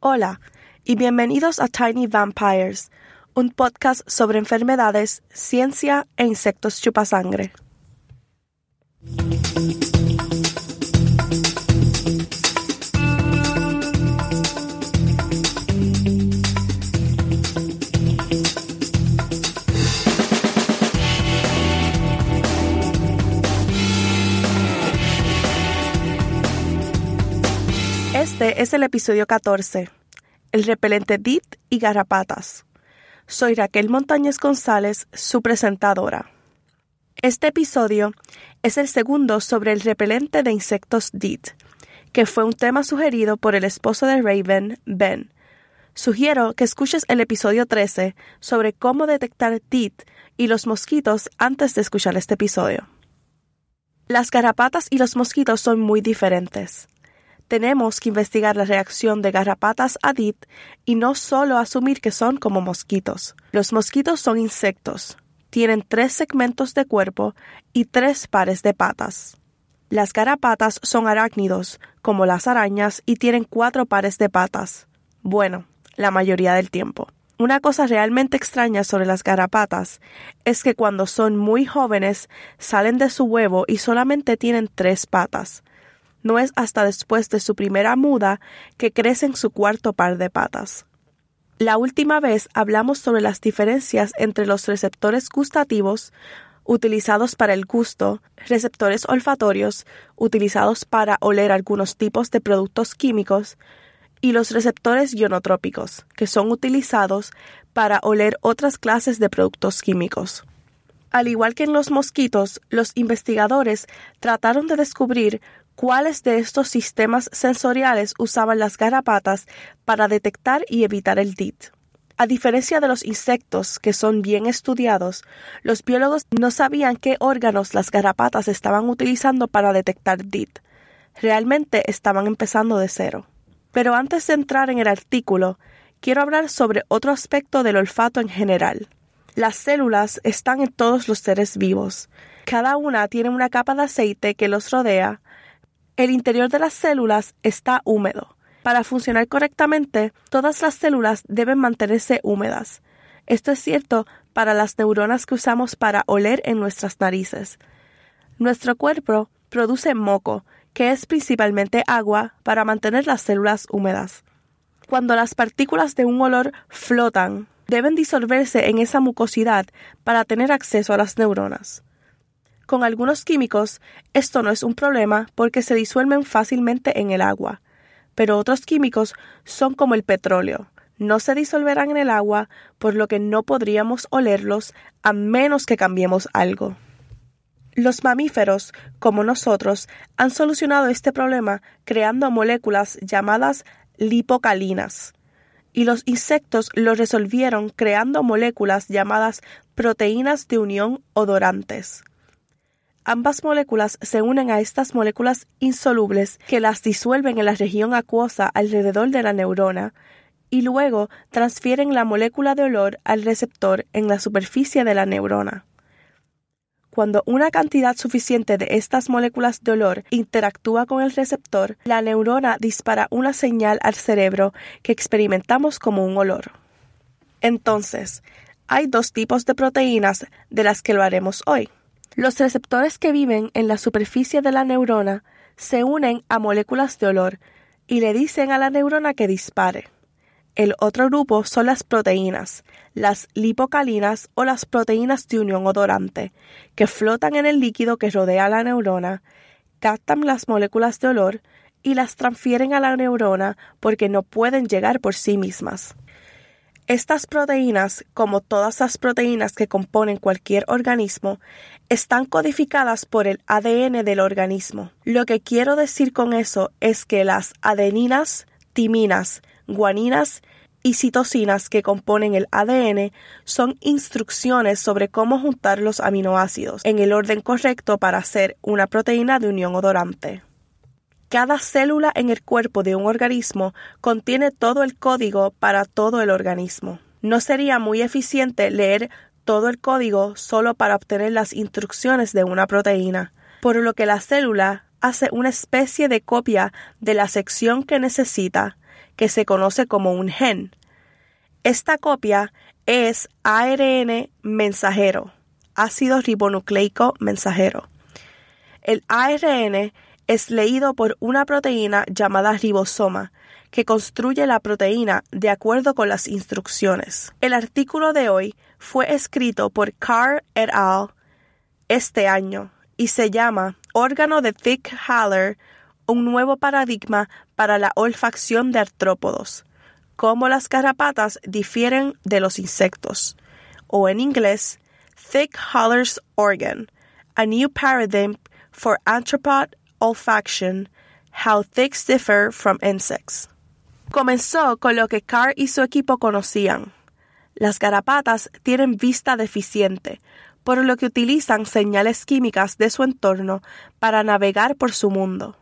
Hola, y bienvenidos a Tiny Vampires, un podcast sobre enfermedades, ciencia e insectos chupasangre. Este es el episodio 14, el repelente DIT y garrapatas. Soy Raquel Montañez González, su presentadora. Este episodio es el segundo sobre el repelente de insectos DIT, que fue un tema sugerido por el esposo de Raven, Ben. Sugiero que escuches el episodio 13 sobre cómo detectar DIT y los mosquitos antes de escuchar este episodio. Las garrapatas y los mosquitos son muy diferentes tenemos que investigar la reacción de garrapatas a DIT y no solo asumir que son como mosquitos. Los mosquitos son insectos. Tienen tres segmentos de cuerpo y tres pares de patas. Las garrapatas son arácnidos, como las arañas, y tienen cuatro pares de patas. Bueno, la mayoría del tiempo. Una cosa realmente extraña sobre las garrapatas es que cuando son muy jóvenes salen de su huevo y solamente tienen tres patas, no es hasta después de su primera muda que crecen su cuarto par de patas. La última vez hablamos sobre las diferencias entre los receptores gustativos, utilizados para el gusto, receptores olfatorios, utilizados para oler algunos tipos de productos químicos, y los receptores ionotrópicos, que son utilizados para oler otras clases de productos químicos. Al igual que en los mosquitos, los investigadores trataron de descubrir cuáles de estos sistemas sensoriales usaban las garrapatas para detectar y evitar el DIT. A diferencia de los insectos, que son bien estudiados, los biólogos no sabían qué órganos las garrapatas estaban utilizando para detectar DIT. Realmente estaban empezando de cero. Pero antes de entrar en el artículo, quiero hablar sobre otro aspecto del olfato en general. Las células están en todos los seres vivos. Cada una tiene una capa de aceite que los rodea, el interior de las células está húmedo. Para funcionar correctamente, todas las células deben mantenerse húmedas. Esto es cierto para las neuronas que usamos para oler en nuestras narices. Nuestro cuerpo produce moco, que es principalmente agua, para mantener las células húmedas. Cuando las partículas de un olor flotan, deben disolverse en esa mucosidad para tener acceso a las neuronas. Con algunos químicos esto no es un problema porque se disuelven fácilmente en el agua, pero otros químicos son como el petróleo. No se disolverán en el agua, por lo que no podríamos olerlos a menos que cambiemos algo. Los mamíferos, como nosotros, han solucionado este problema creando moléculas llamadas lipocalinas, y los insectos lo resolvieron creando moléculas llamadas proteínas de unión odorantes. Ambas moléculas se unen a estas moléculas insolubles que las disuelven en la región acuosa alrededor de la neurona y luego transfieren la molécula de olor al receptor en la superficie de la neurona. Cuando una cantidad suficiente de estas moléculas de olor interactúa con el receptor, la neurona dispara una señal al cerebro que experimentamos como un olor. Entonces, hay dos tipos de proteínas de las que lo haremos hoy. Los receptores que viven en la superficie de la neurona se unen a moléculas de olor y le dicen a la neurona que dispare. El otro grupo son las proteínas, las lipocalinas o las proteínas de unión odorante, que flotan en el líquido que rodea a la neurona, captan las moléculas de olor y las transfieren a la neurona porque no pueden llegar por sí mismas. Estas proteínas, como todas las proteínas que componen cualquier organismo, están codificadas por el ADN del organismo. Lo que quiero decir con eso es que las adeninas, timinas, guaninas y citosinas que componen el ADN son instrucciones sobre cómo juntar los aminoácidos en el orden correcto para hacer una proteína de unión odorante. Cada célula en el cuerpo de un organismo contiene todo el código para todo el organismo. No sería muy eficiente leer todo el código solo para obtener las instrucciones de una proteína, por lo que la célula hace una especie de copia de la sección que necesita, que se conoce como un gen. Esta copia es ARN mensajero, ácido ribonucleico mensajero. El ARN es leído por una proteína llamada ribosoma, que construye la proteína de acuerdo con las instrucciones. El artículo de hoy fue escrito por Carr et al. este año y se llama Órgano de Thick Haller, un nuevo paradigma para la olfacción de artrópodos, cómo las garrapatas difieren de los insectos, o en inglés, Thick Haller's Organ, a New Paradigm for Arthropod olfaction, How Thicks Differ from Insects. Comenzó con lo que Carr y su equipo conocían. Las garapatas tienen vista deficiente, por lo que utilizan señales químicas de su entorno para navegar por su mundo.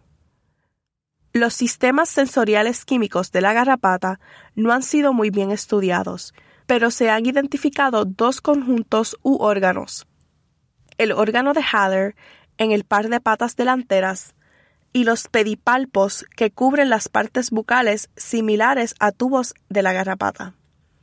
Los sistemas sensoriales químicos de la garrapata no han sido muy bien estudiados, pero se han identificado dos conjuntos u órganos. El órgano de Haller en el par de patas delanteras y los pedipalpos que cubren las partes bucales similares a tubos de la garrapata.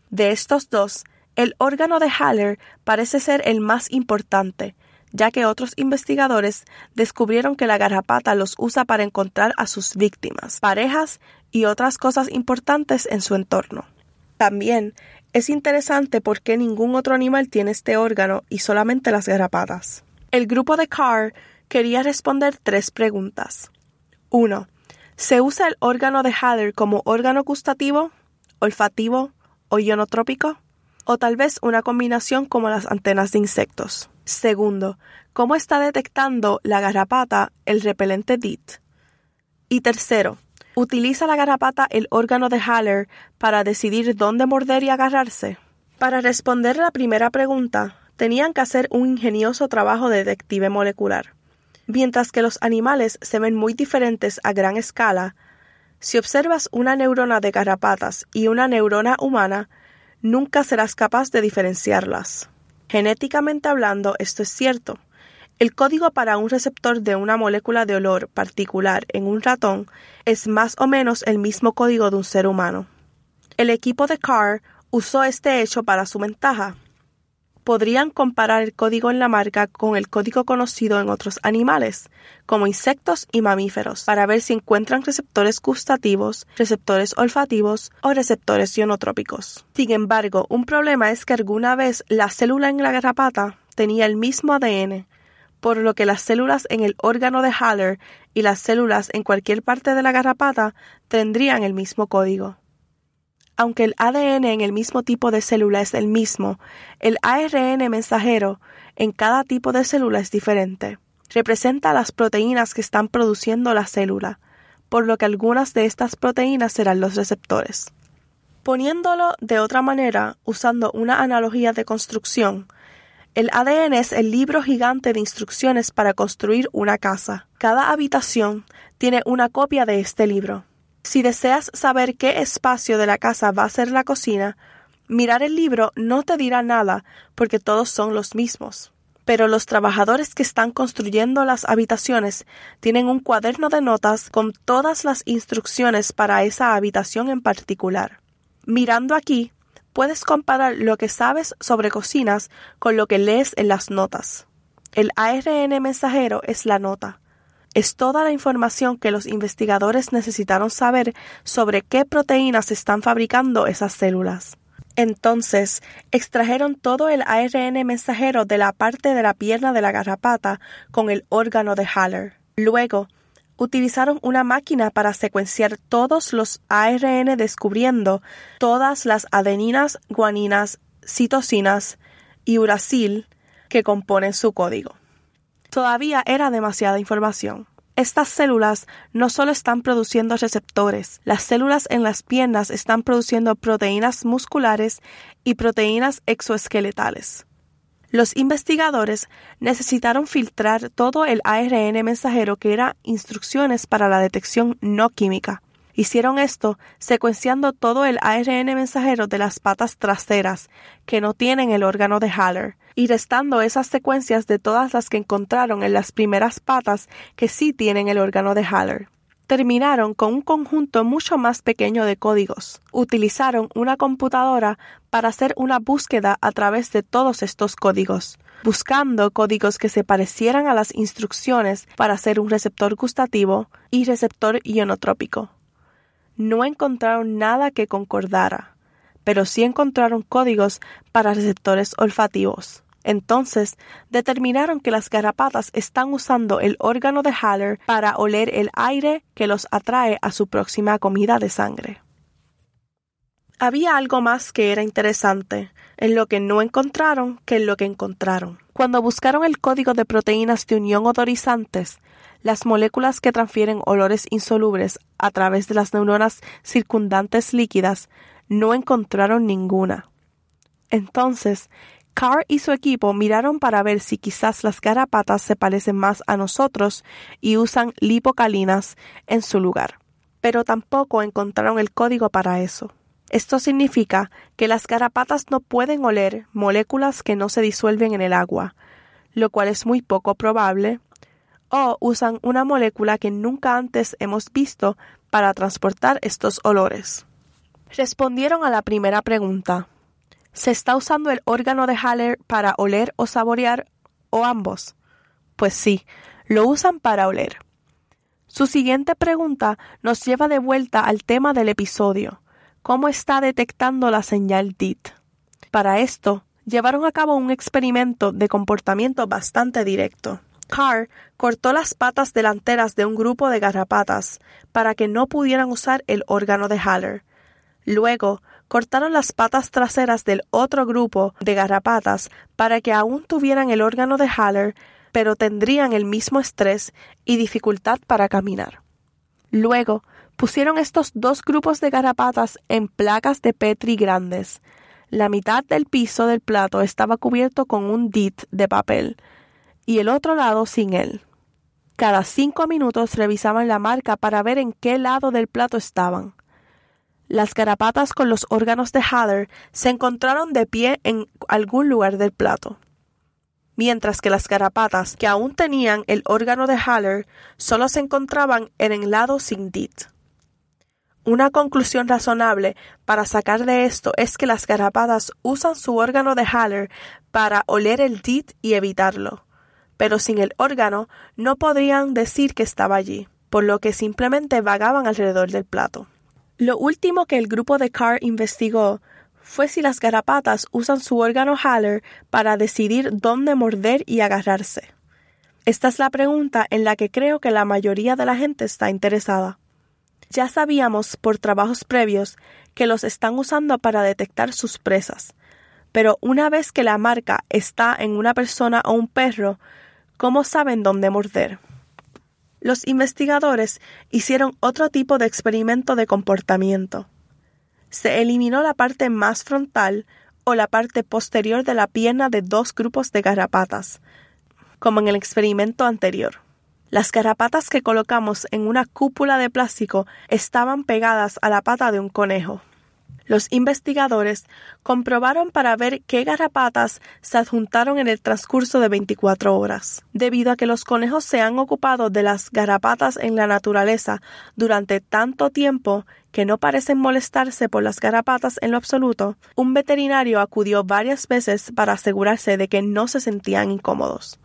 De estos dos, el órgano de Haller parece ser el más importante, ya que otros investigadores descubrieron que la garrapata los usa para encontrar a sus víctimas, parejas y otras cosas importantes en su entorno. También es interesante por qué ningún otro animal tiene este órgano y solamente las garrapatas. El grupo de Carr quería responder tres preguntas. 1. ¿Se usa el órgano de Haller como órgano gustativo, olfativo o ionotrópico? O tal vez una combinación como las antenas de insectos. Segundo, ¿cómo está detectando la garrapata el repelente DIT? Y tercero, ¿utiliza la garrapata el órgano de Haller para decidir dónde morder y agarrarse? Para responder la primera pregunta, tenían que hacer un ingenioso trabajo de detective molecular. Mientras que los animales se ven muy diferentes a gran escala, si observas una neurona de garrapatas y una neurona humana, nunca serás capaz de diferenciarlas. Genéticamente hablando, esto es cierto. El código para un receptor de una molécula de olor particular en un ratón es más o menos el mismo código de un ser humano. El equipo de Carr usó este hecho para su ventaja podrían comparar el código en la marca con el código conocido en otros animales, como insectos y mamíferos, para ver si encuentran receptores gustativos, receptores olfativos o receptores ionotrópicos. Sin embargo, un problema es que alguna vez la célula en la garrapata tenía el mismo ADN, por lo que las células en el órgano de Haller y las células en cualquier parte de la garrapata tendrían el mismo código. Aunque el ADN en el mismo tipo de célula es el mismo, el ARN mensajero en cada tipo de célula es diferente. Representa las proteínas que están produciendo la célula, por lo que algunas de estas proteínas serán los receptores. Poniéndolo de otra manera, usando una analogía de construcción, el ADN es el libro gigante de instrucciones para construir una casa. Cada habitación tiene una copia de este libro. Si deseas saber qué espacio de la casa va a ser la cocina, mirar el libro no te dirá nada porque todos son los mismos. Pero los trabajadores que están construyendo las habitaciones tienen un cuaderno de notas con todas las instrucciones para esa habitación en particular. Mirando aquí, puedes comparar lo que sabes sobre cocinas con lo que lees en las notas. El ARN mensajero es la nota es toda la información que los investigadores necesitaron saber sobre qué proteínas están fabricando esas células. Entonces, extrajeron todo el ARN mensajero de la parte de la pierna de la garrapata con el órgano de Haller. Luego, utilizaron una máquina para secuenciar todos los ARN descubriendo todas las adeninas, guaninas, citosinas y uracil que componen su código. Todavía era demasiada información. Estas células no solo están produciendo receptores, las células en las piernas están produciendo proteínas musculares y proteínas exoesqueletales. Los investigadores necesitaron filtrar todo el ARN mensajero que era instrucciones para la detección no química. Hicieron esto secuenciando todo el ARN mensajero de las patas traseras, que no tienen el órgano de Haller, y restando esas secuencias de todas las que encontraron en las primeras patas que sí tienen el órgano de Haller. Terminaron con un conjunto mucho más pequeño de códigos. Utilizaron una computadora para hacer una búsqueda a través de todos estos códigos, buscando códigos que se parecieran a las instrucciones para hacer un receptor gustativo y receptor ionotrópico. No encontraron nada que concordara, pero sí encontraron códigos para receptores olfativos. Entonces determinaron que las garrapatas están usando el órgano de Haller para oler el aire que los atrae a su próxima comida de sangre. Había algo más que era interesante en lo que no encontraron que en lo que encontraron. Cuando buscaron el código de proteínas de unión odorizantes, las moléculas que transfieren olores insolubles a través de las neuronas circundantes líquidas, no encontraron ninguna. Entonces, Carr y su equipo miraron para ver si quizás las garrapatas se parecen más a nosotros y usan lipocalinas en su lugar, pero tampoco encontraron el código para eso. Esto significa que las garrapatas no pueden oler moléculas que no se disuelven en el agua, lo cual es muy poco probable, o usan una molécula que nunca antes hemos visto para transportar estos olores. Respondieron a la primera pregunta, ¿Se está usando el órgano de Haller para oler o saborear o ambos? Pues sí, lo usan para oler. Su siguiente pregunta nos lleva de vuelta al tema del episodio. ¿Cómo está detectando la señal DIT? Para esto, llevaron a cabo un experimento de comportamiento bastante directo. Carr cortó las patas delanteras de un grupo de garrapatas para que no pudieran usar el órgano de Haller. Luego cortaron las patas traseras del otro grupo de garrapatas para que aún tuvieran el órgano de Haller, pero tendrían el mismo estrés y dificultad para caminar. Luego, pusieron estos dos grupos de garrapatas en placas de Petri grandes. La mitad del piso del plato estaba cubierto con un dit de papel y el otro lado sin él. Cada cinco minutos revisaban la marca para ver en qué lado del plato estaban. Las garapatas con los órganos de Haller se encontraron de pie en algún lugar del plato, mientras que las garapatas que aún tenían el órgano de Haller solo se encontraban en el lado sin dit. Una conclusión razonable para sacar de esto es que las garapatas usan su órgano de Haller para oler el dit y evitarlo, pero sin el órgano no podrían decir que estaba allí, por lo que simplemente vagaban alrededor del plato. Lo último que el grupo de Carr investigó fue si las garrapatas usan su órgano Haller para decidir dónde morder y agarrarse. Esta es la pregunta en la que creo que la mayoría de la gente está interesada. Ya sabíamos por trabajos previos que los están usando para detectar sus presas, pero una vez que la marca está en una persona o un perro, ¿cómo saben dónde morder? los investigadores hicieron otro tipo de experimento de comportamiento. Se eliminó la parte más frontal o la parte posterior de la pierna de dos grupos de garrapatas, como en el experimento anterior. Las garrapatas que colocamos en una cúpula de plástico estaban pegadas a la pata de un conejo. Los investigadores comprobaron para ver qué garrapatas se adjuntaron en el transcurso de 24 horas. Debido a que los conejos se han ocupado de las garrapatas en la naturaleza durante tanto tiempo que no parecen molestarse por las garrapatas en lo absoluto, un veterinario acudió varias veces para asegurarse de que no se sentían incómodos.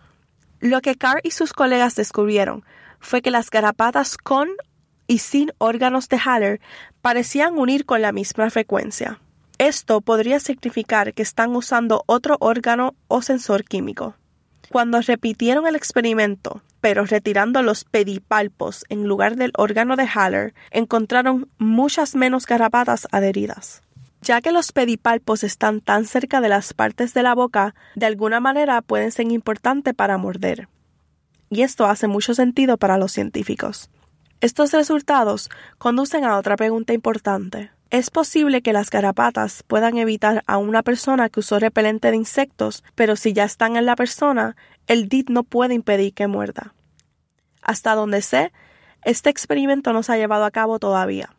Lo que Carr y sus colegas descubrieron fue que las garrapatas con y sin órganos de Haller parecían unir con la misma frecuencia. Esto podría significar que están usando otro órgano o sensor químico. Cuando repitieron el experimento, pero retirando los pedipalpos en lugar del órgano de Haller, encontraron muchas menos garrapatas adheridas. Ya que los pedipalpos están tan cerca de las partes de la boca, de alguna manera pueden ser importantes para morder. Y esto hace mucho sentido para los científicos. Estos resultados conducen a otra pregunta importante. Es posible que las garrapatas puedan evitar a una persona que usó repelente de insectos, pero si ya están en la persona, el DIT no puede impedir que muerda. Hasta donde sé, este experimento no se ha llevado a cabo todavía.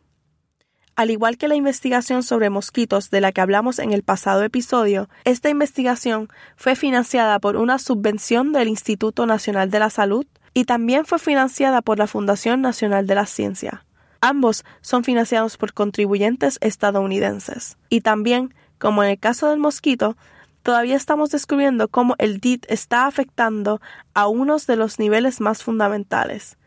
Al igual que la investigación sobre mosquitos de la que hablamos en el pasado episodio, esta investigación fue financiada por una subvención del Instituto Nacional de la Salud y también fue financiada por la Fundación Nacional de la Ciencia. Ambos son financiados por contribuyentes estadounidenses. Y también, como en el caso del mosquito, todavía estamos descubriendo cómo el DIT está afectando a unos de los niveles más fundamentales.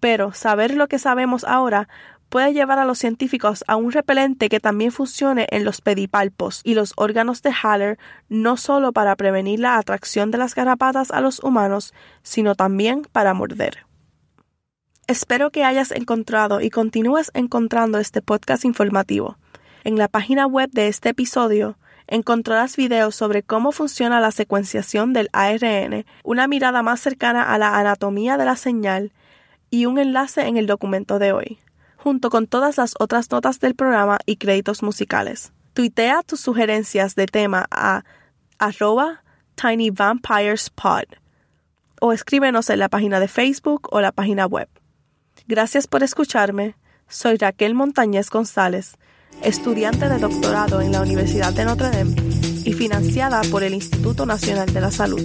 Pero saber lo que sabemos ahora puede llevar a los científicos a un repelente que también funcione en los pedipalpos y los órganos de Haller no solo para prevenir la atracción de las garrapatas a los humanos, sino también para morder. Espero que hayas encontrado y continúes encontrando este podcast informativo. En la página web de este episodio encontrarás videos sobre cómo funciona la secuenciación del ARN, una mirada más cercana a la anatomía de la señal y un enlace en el documento de hoy, junto con todas las otras notas del programa y créditos musicales. Tuitea tus sugerencias de tema a arroba tinyvampirespod o escríbenos en la página de Facebook o la página web. Gracias por escucharme. Soy Raquel Montañez González, estudiante de doctorado en la Universidad de Notre Dame y financiada por el Instituto Nacional de la Salud.